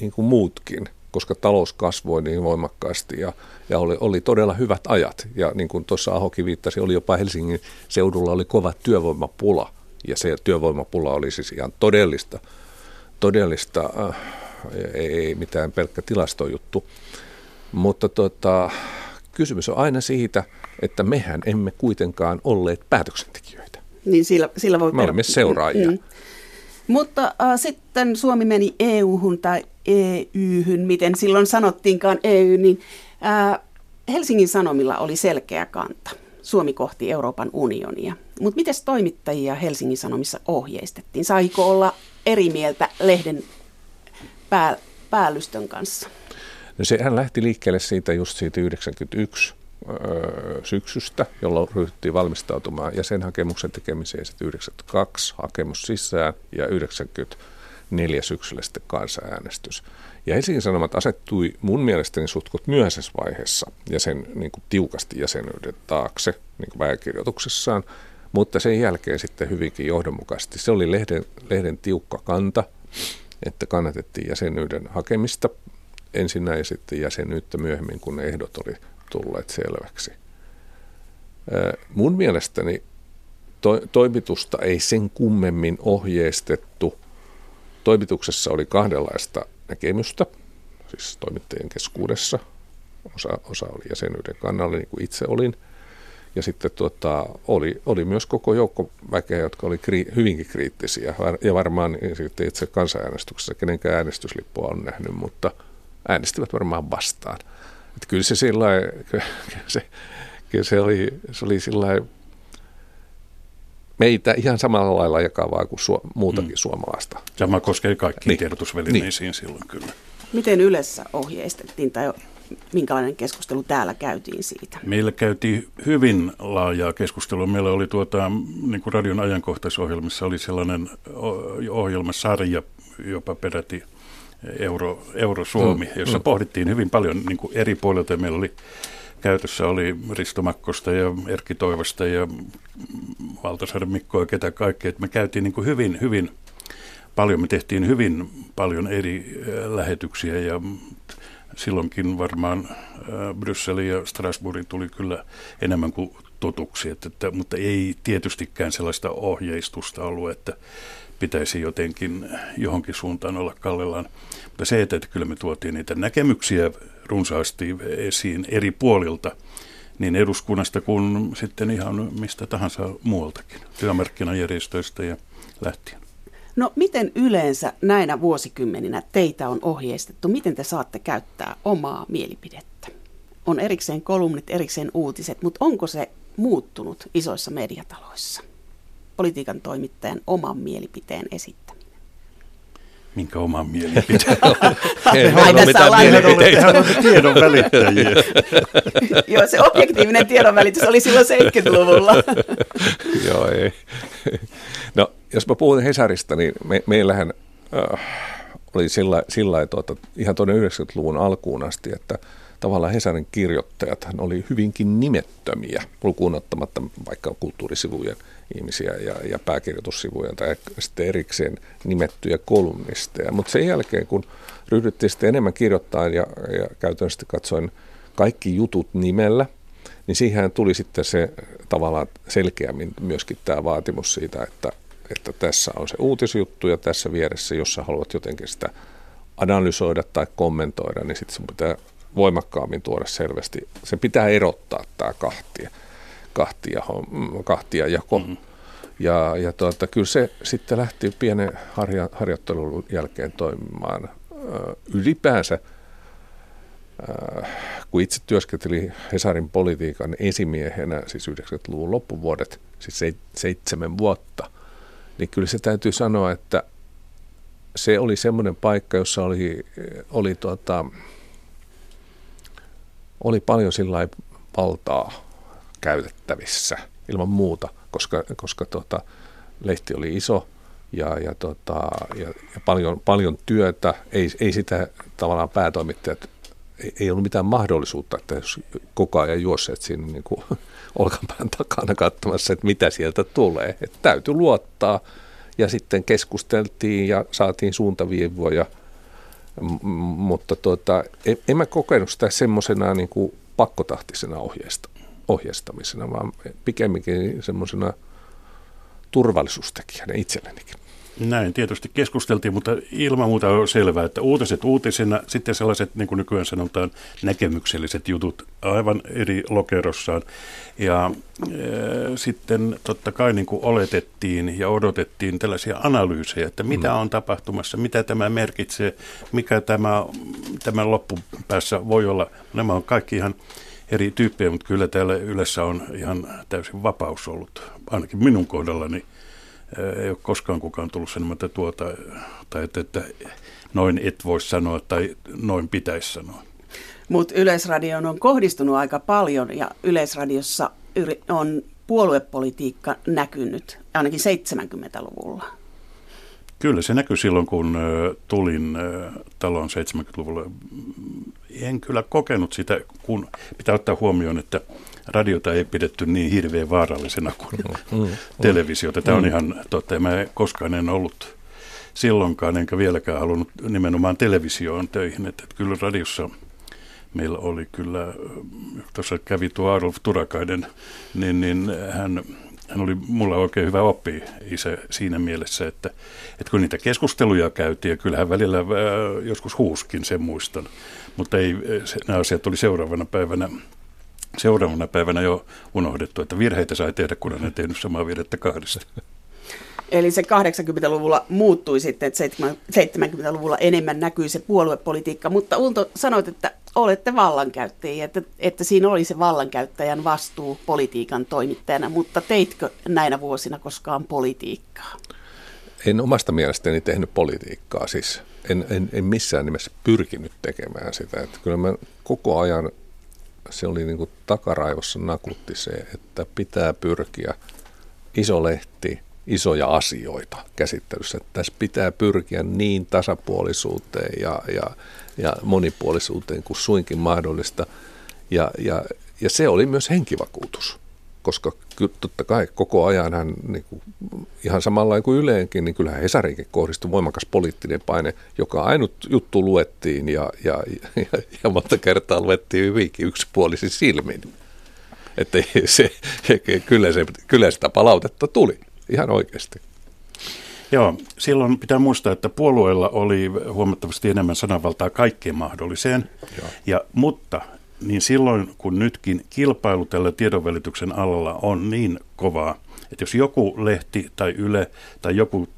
niin kuin muutkin, koska talous kasvoi niin voimakkaasti ja, ja oli, oli todella hyvät ajat. Ja niin kuin tuossa Ahokin viittasi, oli jopa Helsingin seudulla oli kova työvoimapula ja se työvoimapula oli siis ihan todellista – todellista, äh, ei mitään pelkkä tilastojuttu. Mutta tota, kysymys on aina siitä, että mehän emme kuitenkaan olleet päätöksentekijöitä. Niin sillä, sillä voi Me olemme seuraajia. Mm. Mutta äh, sitten Suomi meni EU-hun tai EY-hyn, miten silloin sanottiinkaan EU, niin äh, Helsingin Sanomilla oli selkeä kanta. Suomi kohti Euroopan unionia. Mutta miten toimittajia Helsingin Sanomissa ohjeistettiin? Saiko olla eri mieltä lehden pää, päällystön kanssa? No sehän lähti liikkeelle siitä just siitä 91 syksystä, jolloin ryhdyttiin valmistautumaan jäsenhakemuksen tekemiseen sitten 92 hakemus sisään ja 94 syksyllä sitten kansanäänestys. Ja Helsingin Sanomat asettui mun mielestäni sutkut myöhäisessä vaiheessa ja sen niin tiukasti jäsenyyden taakse niin kuin väekirjoituksessaan, mutta sen jälkeen sitten hyvinkin johdonmukaisesti. Se oli lehden, lehden tiukka kanta, että kannatettiin jäsenyyden hakemista ensin ja sitten jäsenyyttä myöhemmin, kun ne ehdot oli tulleet selväksi. Mun mielestäni to, toimitusta ei sen kummemmin ohjeistettu. Toimituksessa oli kahdenlaista näkemystä, siis toimittajien keskuudessa. Osa, osa oli jäsenyyden kannalla, niin kuin itse olin – ja sitten tuota, oli, oli myös koko joukko väkeä, jotka oli kri, hyvinkin kriittisiä. Ja varmaan sitten itse kansanäänestyksessä, kenenkään äänestyslipua on nähnyt, mutta äänestivät varmaan vastaan. Että kyllä se sillä se, kyllä se oli, se oli sillä meitä ihan samalla lailla jakavaa kuin su- muutakin mm. suomalaista. Sama koskee kaikkiin niin. tiedotusvälineisiin niin. silloin kyllä. Miten yleensä ohjeistettiin tai minkälainen keskustelu täällä käytiin siitä? Meillä käytiin hyvin laajaa keskustelua. Meillä oli tuota, niin kuin radion ajankohtaisohjelmissa oli sellainen ohjelmasarja, jopa peräti Euro, Euro Suomi, mm, jossa mm. pohdittiin hyvin paljon niin kuin eri puolilta. Meillä oli käytössä oli Risto Makkosta ja Erkki Toivosta ja Valtasaaren Mikko ja ketä kaikkea. Me käytiin niin kuin hyvin, hyvin paljon, me tehtiin hyvin paljon eri lähetyksiä ja silloinkin varmaan Brysseli ja Strasbourg tuli kyllä enemmän kuin totuksi, että, että, mutta ei tietystikään sellaista ohjeistusta ollut, että pitäisi jotenkin johonkin suuntaan olla kallellaan. Mutta se, että, että kyllä me tuotiin niitä näkemyksiä runsaasti esiin eri puolilta, niin eduskunnasta kuin sitten ihan mistä tahansa muualtakin, työmarkkinajärjestöistä ja lähtien. No miten yleensä näinä vuosikymmeninä teitä on ohjeistettu? Miten te saatte käyttää omaa mielipidettä? On erikseen kolumnit, erikseen uutiset, mutta onko se muuttunut isoissa mediataloissa? Politiikan toimittajan oman mielipiteen esittäminen. Minkä oman mielipiteen? Ei ole mitään mielipiteitä. tiedon välittäjiä. Joo, se objektiivinen tiedon välitys oli silloin 70-luvulla. Joo, ei. No, jos mä puhun Hesarista, niin me, meillähän äh, oli sillä, sillä tuota, ihan tuonne 90-luvun alkuun asti, että tavallaan Hesarin kirjoittajat oli hyvinkin nimettömiä, lukuun ottamatta vaikka kulttuurisivujen ihmisiä ja, ja pääkirjoitussivujen tai sitten erikseen nimettyjä kolumnisteja. Mutta sen jälkeen, kun ryhdyttiin sitten enemmän kirjoittaa ja, ja käytännössä katsoen kaikki jutut nimellä, niin siihen tuli sitten se tavallaan selkeämmin myöskin tämä vaatimus siitä, että että tässä on se uutisjuttu ja tässä vieressä, jos sä haluat jotenkin sitä analysoida tai kommentoida, niin sitten se pitää voimakkaammin tuoda selvästi. Se pitää erottaa tämä kahtia, kahtia, kahtia jako. Mm-hmm. Ja, ja tuota, kyllä se sitten lähti pienen harja, harjoittelun jälkeen toimimaan ylipäänsä. Kun itse työskentelin Hesarin politiikan esimiehenä, siis 90-luvun loppuvuodet, siis seitsemän vuotta – niin kyllä se täytyy sanoa, että se oli semmoinen paikka, jossa oli, oli, tuota, oli paljon sillä valtaa käytettävissä ilman muuta, koska, koska tuota, lehti oli iso ja, ja, tuota, ja, ja paljon, paljon työtä. Ei, ei sitä tavallaan päätoimittajat, ei, ei ollut mitään mahdollisuutta, että jos koko ajan juosseet siinä niin kuin olkapään takana katsomassa, että mitä sieltä tulee. Että täytyy luottaa ja sitten keskusteltiin ja saatiin suuntaviivoja, Mutta tuota, en, en mä kokenut sitä semmoisena niin pakkotahtisena ohjeista, ohjeistamisena, vaan pikemminkin semmoisena turvallisuustekijänä itsellenikin. Näin tietysti keskusteltiin, mutta ilman muuta on selvää, että uutiset uutisina, sitten sellaiset, niin kuin nykyään sanotaan, näkemykselliset jutut aivan eri lokerossaan. Ja e, sitten totta kai niin kuin oletettiin ja odotettiin tällaisia analyysejä, että mitä mm. on tapahtumassa, mitä tämä merkitsee, mikä tämä, tämän loppupäässä voi olla. Nämä on kaikki ihan eri tyyppejä, mutta kyllä täällä yleensä on ihan täysin vapaus ollut, ainakin minun kohdallani ei ole koskaan kukaan tullut sanomaan, että tuota, tai että, että noin et voi sanoa tai noin pitäisi sanoa. Mutta Yleisradioon on kohdistunut aika paljon ja Yleisradiossa on puoluepolitiikka näkynyt ainakin 70-luvulla. Kyllä se näkyy silloin, kun tulin talon 70-luvulla. En kyllä kokenut sitä, kun pitää ottaa huomioon, että radiota ei pidetty niin hirveän vaarallisena kuin mm, mm, televisiota. Tämä on mm. ihan totta. Mä koskaan en ollut silloinkaan, enkä vieläkään halunnut nimenomaan televisioon töihin. Että, että kyllä radiossa meillä oli kyllä, tuossa kävi tuo Adolf Turakainen, niin, niin hän, hän oli mulla oikein hyvä oppi isä siinä mielessä, että, että kun niitä keskusteluja käytiin, ja kyllähän välillä äh, joskus huuskin, sen muistan, mutta ei, se, nämä asiat oli seuraavana päivänä seuraavana päivänä jo unohdettu, että virheitä sai tehdä, kun hän tehnyt samaa virhettä kahdesta. Eli se 80-luvulla muuttui sitten, että 70-luvulla enemmän näkyi se puoluepolitiikka. Mutta Ulto, sanoit, että olette vallankäyttäjiä, että, että siinä oli se vallankäyttäjän vastuu politiikan toimittajana, mutta teitkö näinä vuosina koskaan politiikkaa? En omasta mielestäni tehnyt politiikkaa, siis en, en, en missään nimessä pyrkinyt tekemään sitä. Että kyllä mä koko ajan, se oli niin kuin takaraivossa nakutti se, että pitää pyrkiä iso lehti, isoja asioita käsittelyssä. Että tässä pitää pyrkiä niin tasapuolisuuteen ja, ja, ja monipuolisuuteen kuin suinkin mahdollista. Ja, ja, ja se oli myös henkivakuutus, koska totta kai koko ajan hän, niin kuin, ihan samalla kuin yleenkin, niin kyllähän Hesariinkin kohdistui voimakas poliittinen paine, joka ainut juttu luettiin ja, ja, ja, ja monta kertaa luettiin hyvinkin yksipuolisin silmin. Että se, kyllä, se, kyllä sitä palautetta tuli ihan oikeasti. Joo, silloin pitää muistaa, että puolueella oli huomattavasti enemmän sananvaltaa kaikkeen mahdolliseen, Joo. ja, mutta niin silloin kun nytkin kilpailu tällä tiedonvälityksen alalla on niin kovaa, että jos joku lehti tai yle tai joku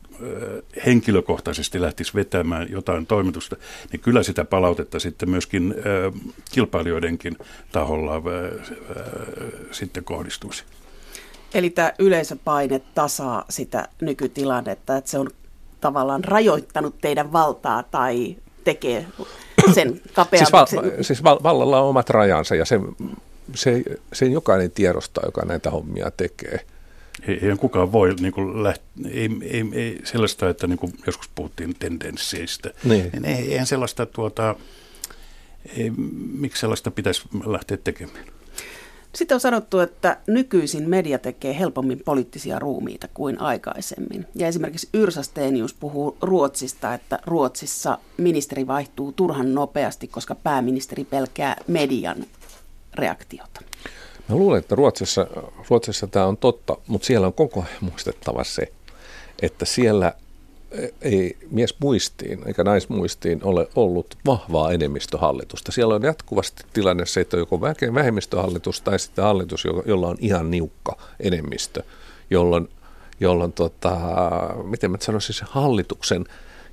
henkilökohtaisesti lähtisi vetämään jotain toimitusta, niin kyllä sitä palautetta sitten myöskin kilpailijoidenkin taholla sitten kohdistuisi. Eli tämä yleisöpaine tasaa sitä nykytilannetta, että se on tavallaan rajoittanut teidän valtaa tai tekee sen kapeammaksi. Siis, val, siis val, vallalla on omat rajansa ja se, se, sen jokainen tiedostaa, joka näitä hommia tekee. Ei, ei kukaan voi niin kuin läht, ei, ei, ei sellaista, että niin kuin joskus puhuttiin tendensseistä. Niin. niin ei, eihän sellaista, tuota, ei, miksi sellaista pitäisi lähteä tekemään. Sitten on sanottu, että nykyisin media tekee helpommin poliittisia ruumiita kuin aikaisemmin. Ja esimerkiksi Yrsa Stenius puhuu Ruotsista, että Ruotsissa ministeri vaihtuu turhan nopeasti, koska pääministeri pelkää median reaktiota. Mä luulen, että Ruotsissa, Ruotsissa tämä on totta, mutta siellä on koko ajan muistettava se, että siellä ei mies muistiin eikä naismuistiin ole ollut vahvaa enemmistöhallitusta. Siellä on jatkuvasti tilanne se, että joko vähemmistöhallitus tai sitten hallitus, jolla on ihan niukka enemmistö, jolloin, jolloin tota, miten mä sanoisin, se hallituksen,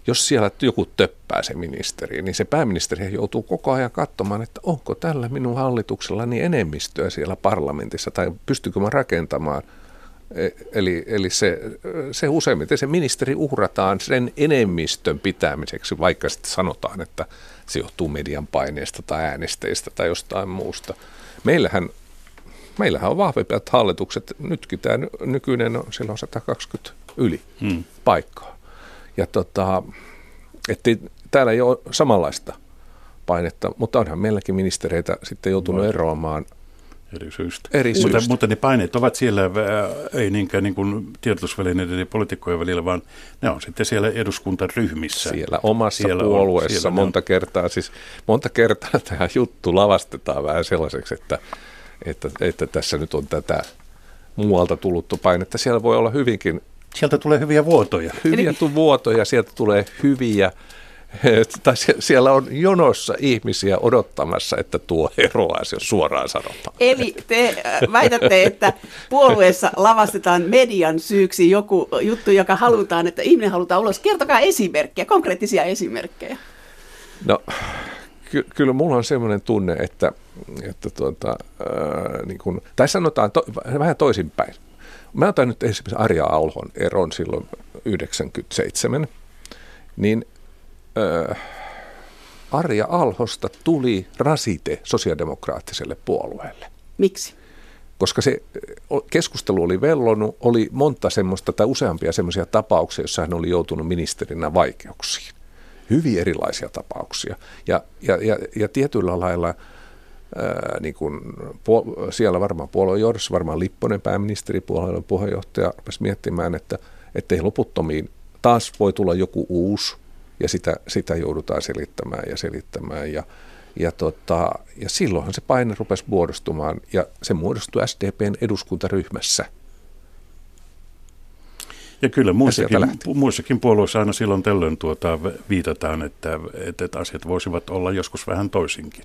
jos siellä joku töppää se ministeri, niin se pääministeri joutuu koko ajan katsomaan, että onko tällä minun hallituksellani enemmistöä siellä parlamentissa tai pystykö mä rakentamaan – eli, eli se, se useimmiten se ministeri uhrataan sen enemmistön pitämiseksi, vaikka sitten sanotaan, että se johtuu median paineesta tai äänesteistä tai jostain muusta. Meillähän, meillähän on vahvempiat hallitukset. Nytkin tämä nykyinen on silloin 120 yli hmm. paikkaa. Ja tota, että täällä ei ole samanlaista painetta, mutta onhan meilläkin ministereitä sitten joutunut eroamaan – eri syistä. Eri syistä. Mutta, mutta ne paineet ovat siellä, äh, ei niinkään niin kuin tiedotusvälineiden ja poliitikkojen välillä, vaan ne on sitten siellä eduskuntaryhmissä. Siellä omassa siellä puolueessa on, siellä monta on. kertaa. Siis monta kertaa tämä juttu lavastetaan vähän sellaiseksi, että, että, että tässä nyt on tätä muualta tulluttu painetta. Siellä voi olla hyvinkin... Sieltä tulee hyviä vuotoja. Hyviä Eli... vuotoja, sieltä tulee hyviä tai siellä on jonossa ihmisiä odottamassa, että tuo eroaa, jos suoraan sanotaan. Eli te äh, väitätte, että puolueessa lavastetaan median syyksi joku juttu, joka halutaan, että ihminen halutaan ulos. Kertokaa esimerkkejä, konkreettisia esimerkkejä. No, ky- kyllä mulla on semmoinen tunne, että, että tuota, äh, niin kun, tai sanotaan to, vähän toisinpäin. Mä otan nyt esimerkiksi Arja Alhon eron silloin 97, niin Arja Alhosta tuli rasite sosiaalidemokraattiselle puolueelle. Miksi? Koska se keskustelu oli vellonut, oli monta semmoista tai useampia semmoisia tapauksia, joissa hän oli joutunut ministerinä vaikeuksiin. Hyvin erilaisia tapauksia. Ja, ja, ja, ja tietyllä lailla ää, niin kun, puol- siellä varmaan puolueen johdossa, varmaan Lipponen pääministeripuolueen puheenjohtaja rupesi miettimään, että ei loputtomiin taas voi tulla joku uusi ja sitä, sitä joudutaan selittämään ja selittämään. Ja, ja, tota, ja silloinhan se paine rupesi muodostumaan ja se muodostui SDPn eduskuntaryhmässä. Ja kyllä muissakin, muissakin puolueissa aina silloin tällöin tuota, viitataan, että, että asiat voisivat olla joskus vähän toisinkin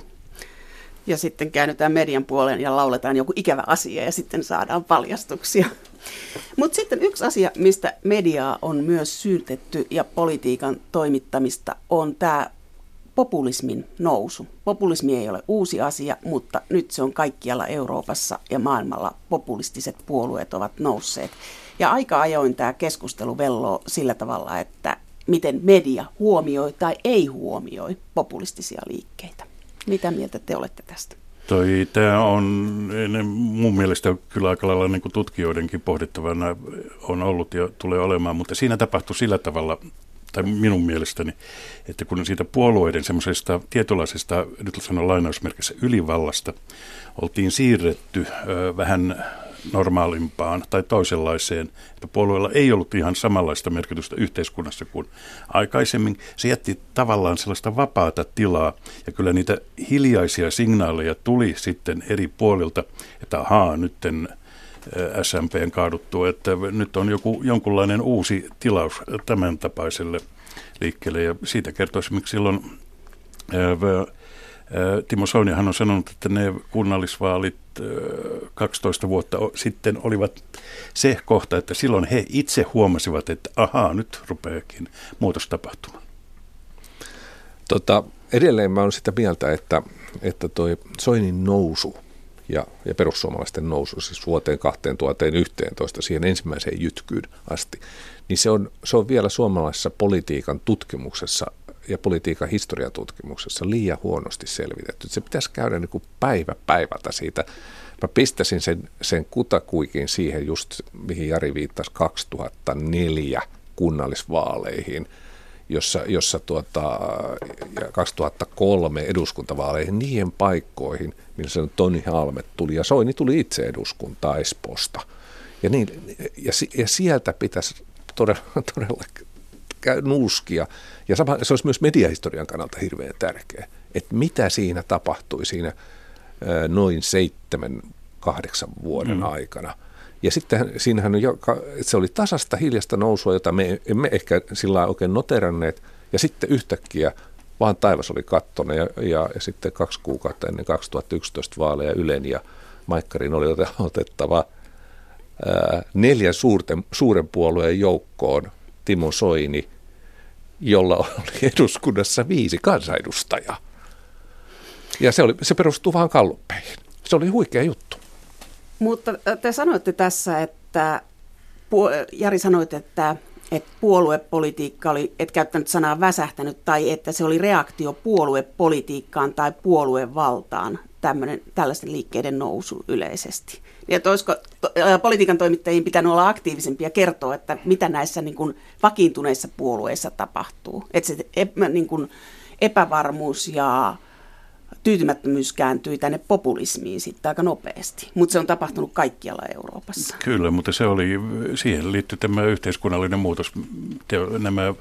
ja sitten käännytään median puoleen ja lauletaan joku ikävä asia ja sitten saadaan paljastuksia. Mutta sitten yksi asia, mistä mediaa on myös syytetty ja politiikan toimittamista, on tämä populismin nousu. Populismi ei ole uusi asia, mutta nyt se on kaikkialla Euroopassa ja maailmalla populistiset puolueet ovat nousseet. Ja aika ajoin tämä keskustelu velloo sillä tavalla, että miten media huomioi tai ei huomioi populistisia liikkeitä. Mitä mieltä te olette tästä? Toi, tämä on mun mielestä kyllä aika lailla niin tutkijoidenkin pohdittavana on ollut ja tulee olemaan, mutta siinä tapahtui sillä tavalla, tai minun mielestäni, että kun siitä puolueiden semmoisesta tietynlaisesta, nyt sanon lainausmerkissä, ylivallasta oltiin siirretty ö, vähän normaalimpaan tai toisenlaiseen, että puolueella ei ollut ihan samanlaista merkitystä yhteiskunnassa kuin aikaisemmin. Se jätti tavallaan sellaista vapaata tilaa ja kyllä niitä hiljaisia signaaleja tuli sitten eri puolilta, että ahaa, nytten SMPn kaaduttu, että nyt on joku, jonkunlainen uusi tilaus tämän tapaiselle liikkeelle ja siitä kertoisi, miksi silloin Timo Soinihan on sanonut, että ne kunnallisvaalit 12 vuotta sitten olivat se kohta, että silloin he itse huomasivat, että ahaa, nyt rupeakin muutos tapahtumaan. Tota, edelleen mä olen sitä mieltä, että, että toi Soinin nousu ja, ja perussuomalaisten nousu siis vuoteen 2011 siihen ensimmäiseen jytkyyn asti, niin se on, se on vielä suomalaisessa politiikan tutkimuksessa ja politiikan historiatutkimuksessa liian huonosti selvitetty. Se pitäisi käydä niin kuin päivä päivältä siitä. Mä pistäisin sen, sen kutakuikin siihen just, mihin Jari viittasi 2004 kunnallisvaaleihin, jossa, jossa tuota, 2003 eduskuntavaaleihin, niihin paikkoihin, missä Toni Halmet tuli, ja Soini tuli itse eduskuntaa Espoosta. Ja, niin, ja, ja sieltä pitäisi todella, todella nuuskia. Ja sama, se olisi myös mediahistorian kannalta hirveän tärkeä, että mitä siinä tapahtui siinä noin seitsemän, kahdeksan vuoden mm. aikana. Ja sitten siinähän joka, se oli tasasta hiljasta nousua, jota me emme ehkä sillä oikein noteranneet. Ja sitten yhtäkkiä vaan taivas oli kattona ja, ja, ja sitten kaksi kuukautta ennen 2011 vaaleja Ylen ja Maikkarin oli otettava ää, neljän suurten, suuren puolueen joukkoon Timo Soini, jolla oli eduskunnassa viisi kansanedustajaa. Ja se, oli, se perustuu vaan kalluppeihin. Se oli huikea juttu. Mutta te sanoitte tässä, että Jari sanoit, että, että puoluepolitiikka oli, et käyttänyt sanaa väsähtänyt, tai että se oli reaktio puoluepolitiikkaan tai puoluevaltaan, tämmöinen, tällaisten liikkeiden nousu yleisesti. Ja olisiko politiikan toimittajien pitänyt olla aktiivisempia kertoa, että mitä näissä niin kuin vakiintuneissa puolueissa tapahtuu. Että se niin kuin epävarmuus ja tyytymättömyys kääntyi tänne populismiin sitten aika nopeasti, mutta se on tapahtunut kaikkialla Euroopassa. Kyllä, mutta se oli, siihen liittyy tämä yhteiskunnallinen muutos, nämä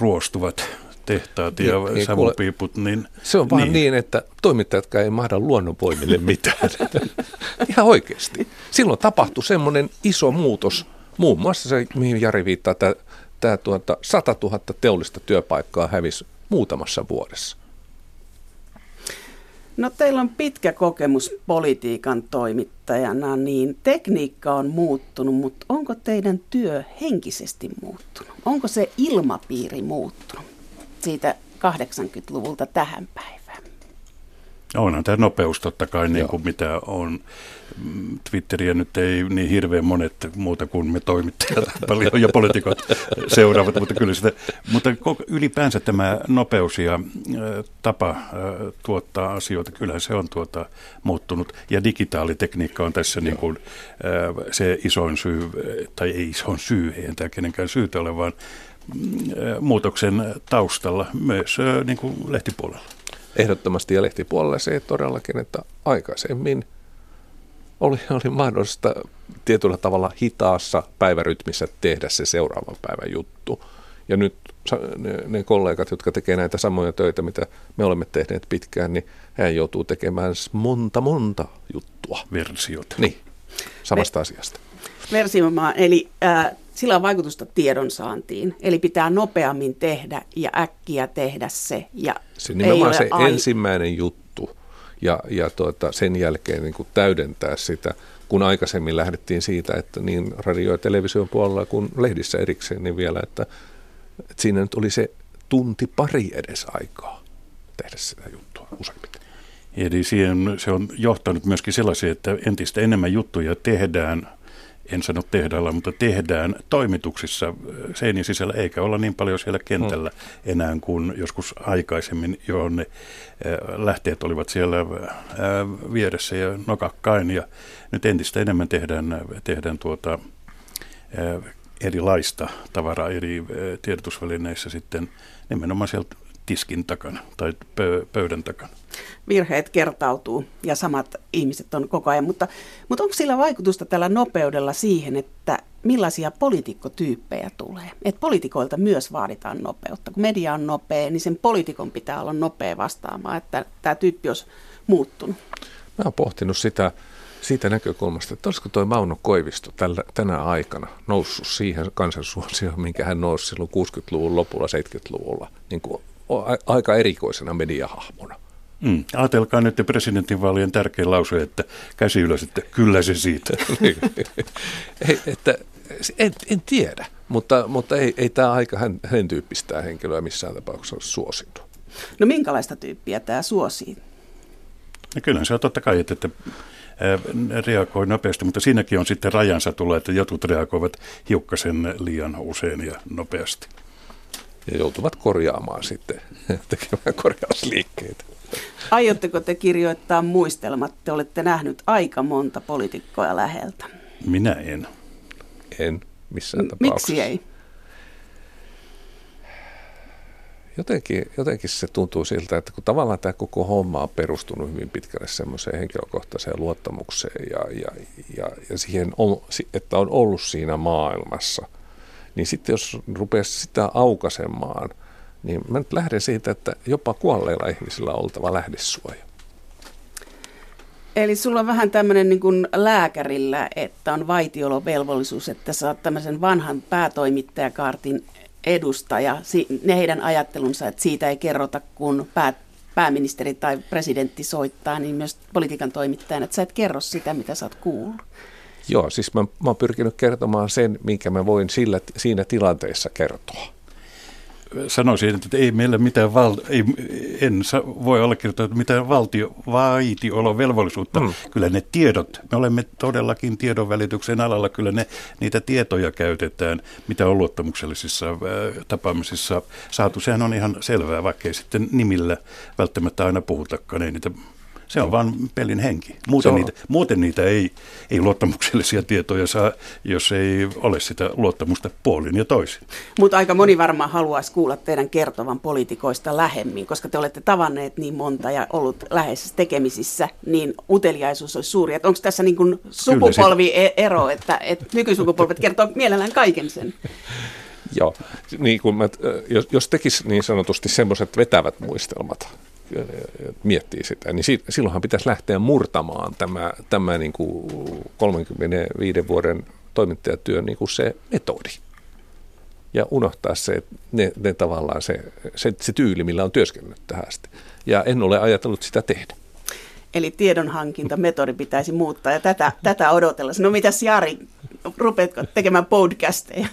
ruostuvat tehtaat ja niin, niin savupiiput. Niin, se on vaan niin. niin, että toimittajat ei mahda luonnonvoimille mitään. Ihan oikeasti. Silloin tapahtui semmoinen iso muutos, muun muassa se, mihin Jari viittaa, tämä, tämä tuota, 100 000 teollista työpaikkaa hävisi muutamassa vuodessa. No teillä on pitkä kokemus politiikan toimittajana, niin tekniikka on muuttunut, mutta onko teidän työ henkisesti muuttunut? Onko se ilmapiiri muuttunut siitä 80-luvulta tähän päivään? Onhan tämä nopeus totta kai, niin kuin mitä on. Twitteriä nyt ei niin hirveän monet muuta kuin me toimittajat paljon ja poliitikot seuraavat, mutta kyllä sitä, mutta ylipäänsä tämä nopeus ja tapa tuottaa asioita, kyllä se on tuota, muuttunut. Ja digitaalitekniikka on tässä niin kuin, se isoin syy, tai ei isoin syy, ei tämä kenenkään syytä ole, vaan muutoksen taustalla myös niin kuin lehtipuolella ehdottomasti ja lehtipuolella se todellakin, että aikaisemmin oli, oli mahdollista tietyllä tavalla hitaassa päivärytmissä tehdä se seuraavan päivän juttu. Ja nyt ne, ne kollegat, jotka tekevät näitä samoja töitä, mitä me olemme tehneet pitkään, niin hän joutuu tekemään monta, monta juttua. Versiota. Niin, samasta me, asiasta. Versioimaan, eli äh, sillä on vaikutusta tiedonsaantiin. Eli pitää nopeammin tehdä ja äkkiä tehdä se. Ja se nimenomaan se ai- ensimmäinen juttu ja, ja tuota, sen jälkeen niin kuin täydentää sitä, kun aikaisemmin lähdettiin siitä, että niin radio- ja television puolella kuin lehdissä erikseen, niin vielä, että, että siinä nyt oli se tunti pari edes aikaa tehdä sitä juttua useimmiten. Eli siihen, se on johtanut myöskin sellaisia, että entistä enemmän juttuja tehdään, en sano tehdaalla, mutta tehdään toimituksissa äh, seinien sisällä, eikä olla niin paljon siellä kentällä hmm. enää kuin joskus aikaisemmin, johon ne äh, lähteet olivat siellä äh, vieressä ja nokakkain. Ja nyt entistä enemmän tehdään, tehdään tuota, erilaista tavaraa eri tiedotusvälineissä sitten nimenomaan sieltä tiskin takana tai pöydän takana. Virheet kertautuu ja samat ihmiset on koko ajan, mutta, mutta onko sillä vaikutusta tällä nopeudella siihen, että millaisia poliitikkotyyppejä tulee? Että poliitikoilta myös vaaditaan nopeutta. Kun media on nopea, niin sen poliitikon pitää olla nopea vastaamaan, että tämä tyyppi olisi muuttunut. Mä oon pohtinut sitä siitä näkökulmasta, että olisiko tuo Mauno Koivisto tällä, tänä aikana noussut siihen kansansuosioon, minkä hän nousi silloin 60-luvun lopulla, 70-luvulla, niin kuin aika erikoisena mediahahmona. Mm. Ajatelkaa nyt presidentinvaalien tärkein lause, että käsi ylös, että kyllä se siitä. ei, että, en, en tiedä, mutta, mutta ei, ei tämä aika hän, hänen tyyppistä henkilöä missään tapauksessa ole suosinut. No minkälaista tyyppiä tämä suosii? No kyllä se on totta kai, että, että reagoi nopeasti, mutta siinäkin on sitten rajansa tulee, että jotkut reagoivat hiukkasen liian usein ja nopeasti ja joutuvat korjaamaan sitten, tekemään korjausliikkeitä. Aiotteko te kirjoittaa muistelmat? Te olette nähnyt aika monta poliitikkoja läheltä. Minä en. En missään tapauksessa. Miksi ei? Jotenkin, jotenkin se tuntuu siltä, että kun tavallaan tämä koko homma on perustunut hyvin pitkälle semmoiseen henkilökohtaiseen luottamukseen ja, ja, ja, ja siihen, että on ollut siinä maailmassa – niin sitten jos rupeaisi sitä aukasemaan, niin mä nyt lähden siitä, että jopa kuolleilla ihmisillä on oltava lähdesuoja. Eli sulla on vähän tämmöinen niin lääkärillä, että on vaitiolovelvollisuus, että sä oot tämmöisen vanhan päätoimittajakaartin edustaja, ne heidän ajattelunsa, että siitä ei kerrota, kun pää, pääministeri tai presidentti soittaa, niin myös politiikan toimittajana, että sä et kerro sitä, mitä sä oot kuullut. Joo, siis mä, mä oon pyrkinyt kertomaan sen, minkä mä voin sillä, siinä tilanteessa kertoa. Sanoisin, että ei meillä mitään val- ei, en voi allekirjoittaa mitään valtio velvollisuutta. Mm. Kyllä ne tiedot, me olemme todellakin tiedonvälityksen alalla, kyllä ne, niitä tietoja käytetään, mitä on luottamuksellisissa äh, tapaamisissa saatu. Sehän on ihan selvää, vaikkei sitten nimillä välttämättä aina puhutakaan, ei niitä se on vain pelin henki. Muuten, niitä, muuten niitä ei, ei luottamuksellisia tietoja saa, jos ei ole sitä luottamusta puolin ja toisin. Mutta aika moni varmaan haluaisi kuulla teidän kertovan poliitikoista lähemmin, koska te olette tavanneet niin monta ja ollut läheisissä tekemisissä, niin uteliaisuus olisi suuri. Onko tässä niin kuin sukupolviero, että, että nykysukupolvet kertoo mielellään kaiken sen? Joo, niin kun mä, jos, jos tekisi niin sanotusti semmoiset vetävät muistelmat, miettii sitä, niin silloinhan pitäisi lähteä murtamaan tämä, tämä niin kuin 35 vuoden toimittajatyön niin kuin se metodi. Ja unohtaa se, ne, ne tavallaan se, se, se tyyli, millä on työskennellyt tähän asti. Ja en ole ajatellut sitä tehdä. Eli tiedonhankintametodi pitäisi muuttaa ja tätä, tätä odotella. No mitäs Jari, rupeatko tekemään podcasteja?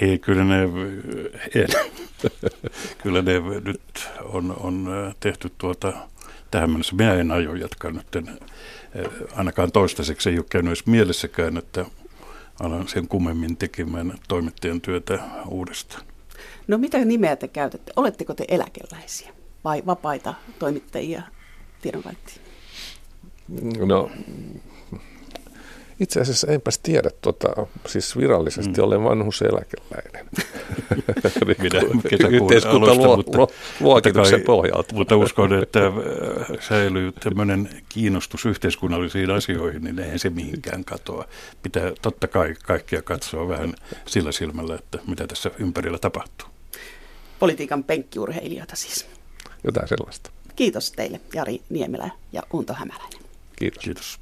Ei, kyllä ne, en. kyllä ne nyt on, on tehty tuota, tähän mennessä. Minä en aio jatkaa nyt, en, ainakaan toistaiseksi ei ole käynyt edes mielessäkään, että alan sen kummemmin tekemään toimittajan työtä uudestaan. No mitä nimeä te käytätte? Oletteko te eläkeläisiä vai vapaita toimittajia tiedonvälittäjiä? No itse asiassa enpäs tiedä, tota, siis virallisesti mm. olen vanhuseläkeläinen. Minä Yhteiskunta luo, mutta, luokituksen pohjalta. Mutta uskon, että äh, säilyy tämmöinen kiinnostus yhteiskunnallisiin asioihin, niin eihän se mihinkään katoa. Pitää totta kai kaikkia katsoa vähän sillä silmällä, että mitä tässä ympärillä tapahtuu. Politiikan penkkiurheilijoita siis. Jotain sellaista. Kiitos teille Jari Niemelä ja Unto Hämäläinen. Kiitos. Kiitos.